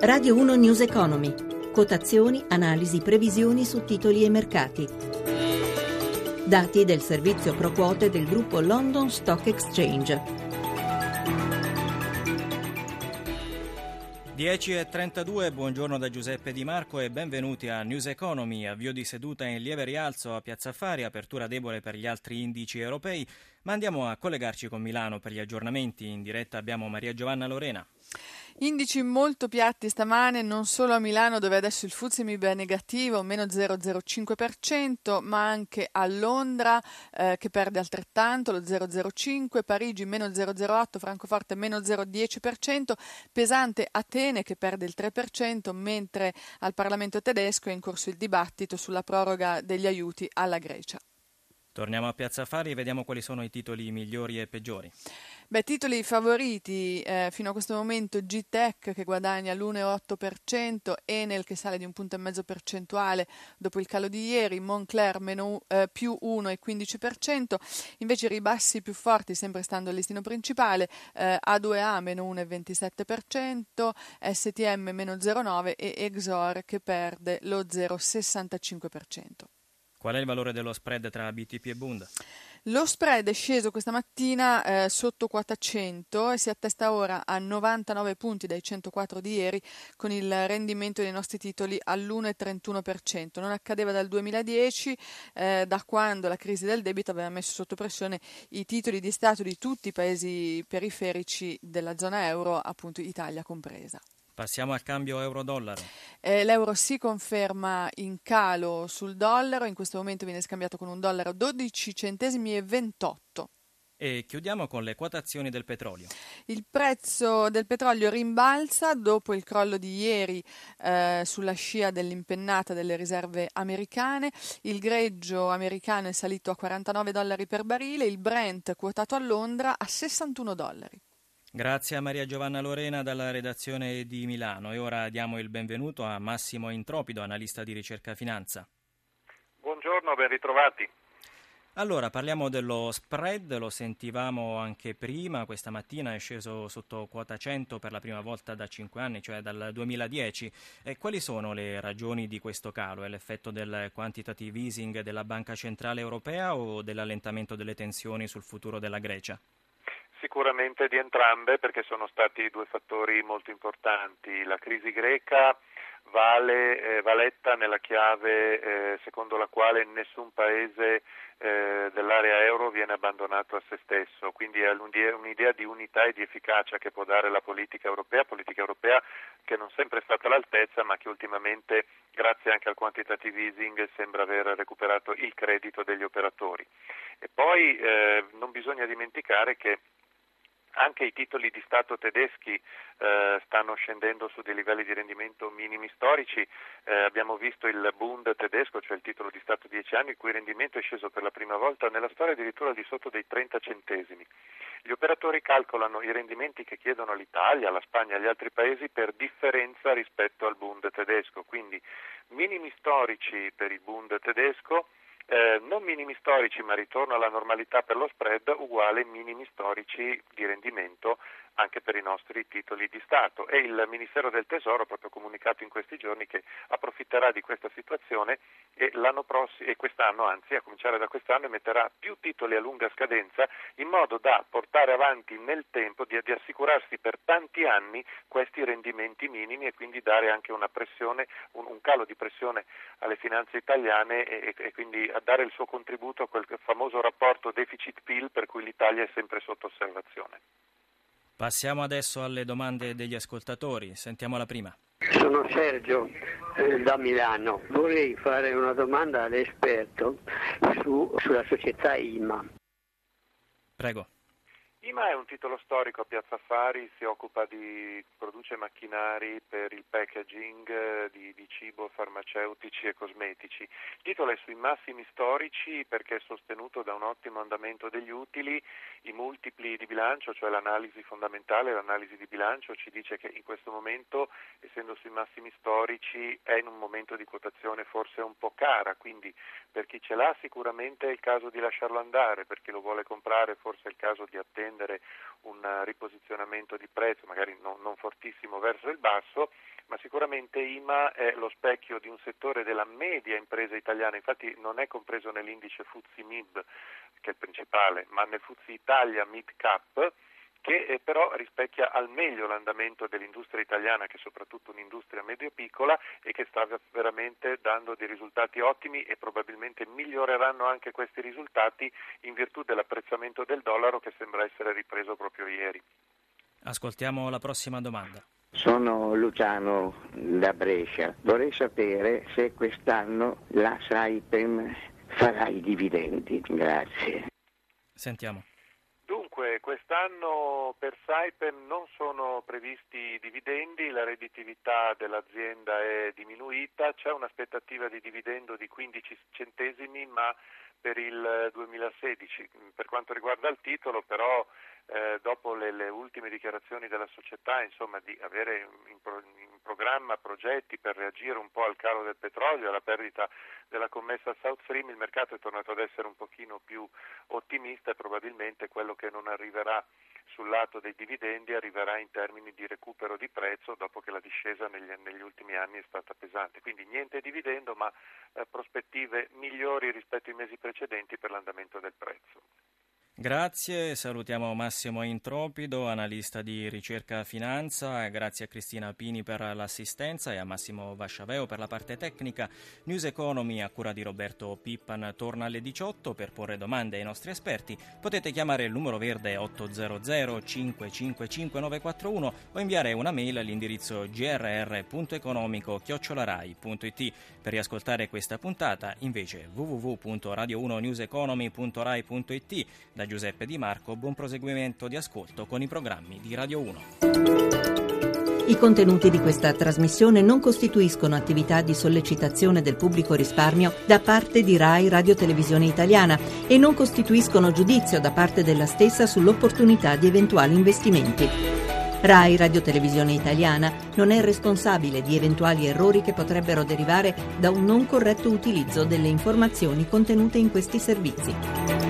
Radio 1 News Economy. Quotazioni, analisi, previsioni su titoli e mercati. Dati del servizio pro quote del gruppo London Stock Exchange. 10.32, buongiorno da Giuseppe Di Marco e benvenuti a News Economy, avvio di seduta in lieve rialzo a Piazza Affari, apertura debole per gli altri indici europei, ma andiamo a collegarci con Milano per gli aggiornamenti. In diretta abbiamo Maria Giovanna Lorena. Indici molto piatti stamane, non solo a Milano dove adesso il MIB è negativo, meno 0,05%, ma anche a Londra eh, che perde altrettanto, lo 0,05%, Parigi meno 0,08%, Francoforte meno 0,10%, pesante Atene che perde il 3%, mentre al Parlamento tedesco è in corso il dibattito sulla proroga degli aiuti alla Grecia. Torniamo a Piazza Affari e vediamo quali sono i titoli migliori e peggiori. Beh, titoli favoriti eh, fino a questo momento G-Tech che guadagna l'1,8%, Enel che sale di un punto e mezzo percentuale dopo il calo di ieri, Moncler meno, eh, più 1,15%, invece i ribassi più forti sempre stando al listino principale, eh, A2A meno 1,27%, STM meno 0,9% e Exor che perde lo 0,65%. Qual è il valore dello spread tra BTP e Bund? Lo spread è sceso questa mattina eh, sotto quota 100 e si attesta ora a 99 punti dai 104 di ieri con il rendimento dei nostri titoli all'1,31%. Non accadeva dal 2010, eh, da quando la crisi del debito aveva messo sotto pressione i titoli di Stato di tutti i paesi periferici della zona euro, appunto Italia compresa. Passiamo al cambio euro-dollaro. Eh, l'euro si conferma in calo sul dollaro, in questo momento viene scambiato con un dollaro 12 centesimi e 28. E chiudiamo con le quotazioni del petrolio. Il prezzo del petrolio rimbalza dopo il crollo di ieri eh, sulla scia dell'impennata delle riserve americane. Il greggio americano è salito a 49 dollari per barile, il Brent quotato a Londra a 61 dollari. Grazie a Maria Giovanna Lorena dalla redazione di Milano e ora diamo il benvenuto a Massimo Intropido, analista di ricerca finanza. Buongiorno, ben ritrovati. Allora, parliamo dello spread, lo sentivamo anche prima, questa mattina è sceso sotto quota 100 per la prima volta da 5 anni, cioè dal 2010. E quali sono le ragioni di questo calo? È l'effetto del quantitative easing della Banca Centrale Europea o dell'allentamento delle tensioni sul futuro della Grecia? Sicuramente di entrambe perché sono stati due fattori molto importanti. La crisi greca vale, eh, va letta nella chiave eh, secondo la quale nessun paese eh, dell'area euro viene abbandonato a se stesso, quindi è un'idea di unità e di efficacia che può dare la politica europea, politica europea che non sempre è stata all'altezza ma che ultimamente grazie anche al quantitative easing sembra aver recuperato il credito degli operatori. E poi eh, non bisogna dimenticare che anche i titoli di Stato tedeschi eh, stanno scendendo su dei livelli di rendimento minimi storici. Eh, abbiamo visto il Bund tedesco, cioè il titolo di Stato 10 anni, il cui rendimento è sceso per la prima volta nella storia addirittura al di sotto dei 30 centesimi. Gli operatori calcolano i rendimenti che chiedono l'Italia, la Spagna e gli altri paesi per differenza rispetto al Bund tedesco, quindi minimi storici per il Bund tedesco eh, non minimi storici ma ritorno alla normalità per lo spread uguale minimi storici di rendimento anche per i nostri titoli di Stato e il Ministero del Tesoro ha proprio comunicato in questi giorni che approfitterà di questa situazione e, prossimo, e quest'anno, anzi a cominciare da quest'anno, emetterà più titoli a lunga scadenza in modo da portare avanti nel tempo, di, di assicurarsi per tanti anni questi rendimenti minimi e quindi dare anche una pressione, un, un calo di pressione alle finanze italiane e, e quindi dare il suo contributo a quel famoso rapporto deficit-PIL per cui l'Italia è sempre sotto osservazione. Passiamo adesso alle domande degli ascoltatori. Sentiamo la prima. Sono Sergio eh, da Milano. Vorrei fare una domanda all'esperto su, sulla società IMA. Prego. IMA è un titolo storico a Piazza Affari, si occupa di, produce macchinari per il packaging eh, di, di, cibo, farmaceutici e cosmetici. Il titolo è sui massimi storici perché è sostenuto da un ottimo andamento degli utili, i multipli di bilancio, cioè l'analisi fondamentale, l'analisi di bilancio ci dice che in questo momento, essendo sui massimi storici, è in un momento di quotazione forse un po' cara, quindi per chi ce l'ha sicuramente è il caso di lasciarlo andare, per chi lo vuole comprare forse è il caso di attendere un riposizionamento di prezzo, magari non, non fortissimo verso il basso, ma sicuramente IMA è lo specchio di un settore della media impresa italiana, infatti non è compreso nell'indice FUZI MIB, che è il principale, ma nel FUZI Italia Mid Cap, che eh, però rispecchia al meglio l'andamento dell'industria italiana, che è soprattutto un'industria medio-piccola e che sta veramente dando dei risultati ottimi e probabilmente miglioreranno anche questi risultati in virtù dell'apprezzamento del dollaro che sembra essere ripreso proprio ieri. Ascoltiamo la prossima domanda. Sono Luciano da Brescia. Vorrei sapere se quest'anno la Saipem farà i dividendi. Grazie. Sentiamo. Quest'anno per Saipem non sono previsti dividendi, la redditività dell'azienda è diminuita, c'è un'aspettativa di dividendo di 15 centesimi, ma per il 2016. Per quanto riguarda il titolo, però, eh, dopo le, le, ultime dichiarazioni della società, insomma, di avere in, pro, in, programma progetti per reagire un po' al calo del petrolio, alla perdita della commessa South Stream, il mercato è tornato ad essere un pochino più ottimista e probabilmente quello che non arriverà sul lato dei dividendi arriverà in termini di recupero di prezzo dopo che la discesa negli, negli ultimi anni è stata pesante. Quindi niente dividendo ma eh, prospettive migliori rispetto ai mesi precedenti per l'andamento del prezzo. Grazie, salutiamo Massimo Intropido, analista di ricerca finanza, grazie a Cristina Pini per l'assistenza e a Massimo Vasciaveo per la parte tecnica. News Economy a cura di Roberto Pippan torna alle 18 per porre domande ai nostri esperti. Potete chiamare il numero verde 800 555 941 o inviare una mail all'indirizzo grr.economico-rai.it. Per riascoltare questa puntata invece www.radio1newseconomy.rai.it. Giuseppe Di Marco, buon proseguimento di ascolto con i programmi di Radio 1. I contenuti di questa trasmissione non costituiscono attività di sollecitazione del pubblico risparmio da parte di RAI Radio Televisione Italiana e non costituiscono giudizio da parte della stessa sull'opportunità di eventuali investimenti. RAI Radio Televisione Italiana non è responsabile di eventuali errori che potrebbero derivare da un non corretto utilizzo delle informazioni contenute in questi servizi.